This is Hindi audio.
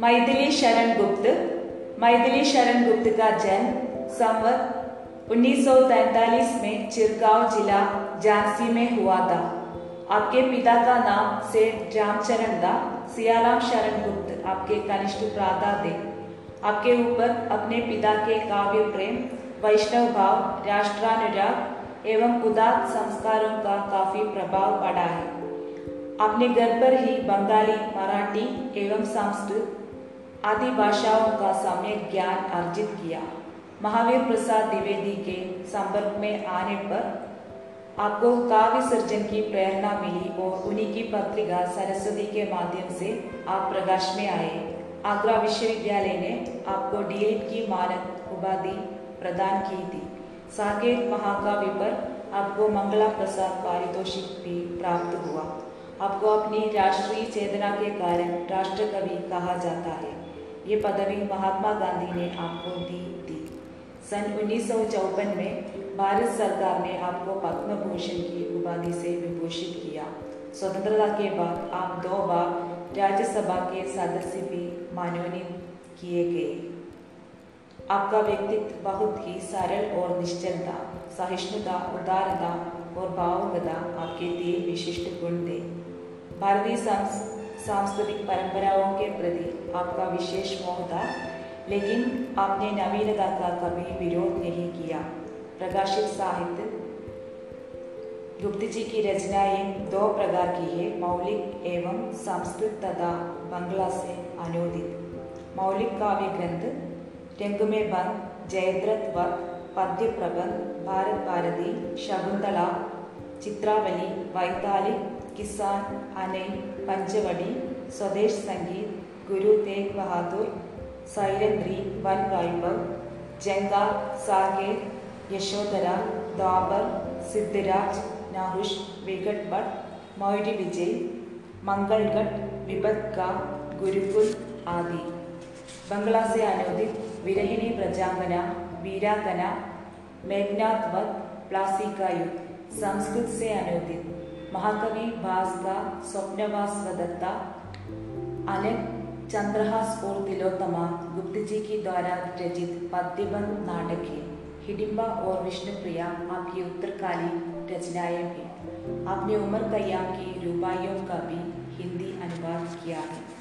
मैथिली शरण गुप्त मैथिली शरण गुप्त का जन्म संवत 1943 में चिरगांव जिला झांसी में हुआ था आपके पिता का नाम सेठ रामचरण था सियाराम शरण गुप्त आपके कनिष्ठ भ्राता थे आपके ऊपर अपने पिता के काव्य प्रेम वैष्णव भाव राष्ट्रानुराग एवं उदात संस्कारों का काफ़ी प्रभाव पड़ा है। आपने घर पर ही बंगाली, मराठी एवं संस्कृत आदि भाषाओं का सम्यक ज्ञान अर्जित किया। महावीर प्रसाद द्विवेदी के संपर्क में आने पर आपको काव्य सर्जन की प्रेरणा मिली और उन्हीं की पत्रिका सरस्वती के माध्यम से आप प्रकाश में आए। आगरा विश्वविद्यालय ने आपको डीएड की मानक उपाधि प्रदान की थी। साकेत महाकाव्य पर आपको मंगला प्रसाद पारितोषिक भी प्राप्त हुआ। आपको अपनी राष्ट्रीय चेतना के कारण राष्ट्र कवि कहा जाता है। ये पदवी महात्मा गांधी ने आपको दी थी। सन उन्नीस सौ चौवन में भारत सरकार ने आपको पद्म भूषण की उपाधि से विभूषित किया। स्वतंत्रता के बाद आप दो बार राज्यसभा के सदस्य भी मनोनीत किए गए। आपका व्यक्तित्व बहुत ही सरल और निश्चल था सहिष्णुता, उदारता और भावुकता आपके तीन विशिष्ट गुण थे। भारतीय सांस्कृतिक परंपराओं के प्रति आपका विशेष मोह था, लेकिन आपने नवीनता का कभी विरोध नहीं किया। प्रकाशित साहित्य गुप्त जी की रचनाएँ दो प्रकार की है, मौलिक एवं संस्कृत तथा बंगला से अनुदित मौलिक काव्य ग्रंथ രംഗുമേ ബന്ദ് ജയദ്രത് വക് പദ്യപ്രബന്ധ് ഭാരത് ഭാരതി ശകുന്തള ചിത്രാവലി വൈതാലി കിസാൻ അനൈ പഞ്ചവടി സ്വദേശ് സംഗീത് ഗുരു തേഗ് ബഹാദൂർ സൈരന്ദ്രി വൻ വൈഭവ് ജംഗ സാകേത് യശോധര ദാബർ സിദ്ധരാജ് നഹുഷ് വികട്ട് ഭട്ട് മൗര്യ വിജയ് മംഗൾഘട്ട് വിപത്ക ഗുരുകുൽ ആദി. बंगला से अनुदित विरहिणी प्रजांगना वीरांगना मेघनाथ वत प्लासी का युद्ध संस्कृत से अनुदित महाकवि भास का स्वप्नवास दत्ता अनिल चंद्रहास और तिलोत्तमा गुप्त जी की द्वारा रचित पद्यबंध नाटक है हिडिम्बा और विष्णुप्रिया आपकी उत्तरकालीन रचनाएँ भी आपने उमर कयाम की रूबाइयों का भी हिंदी अनुवाद किया है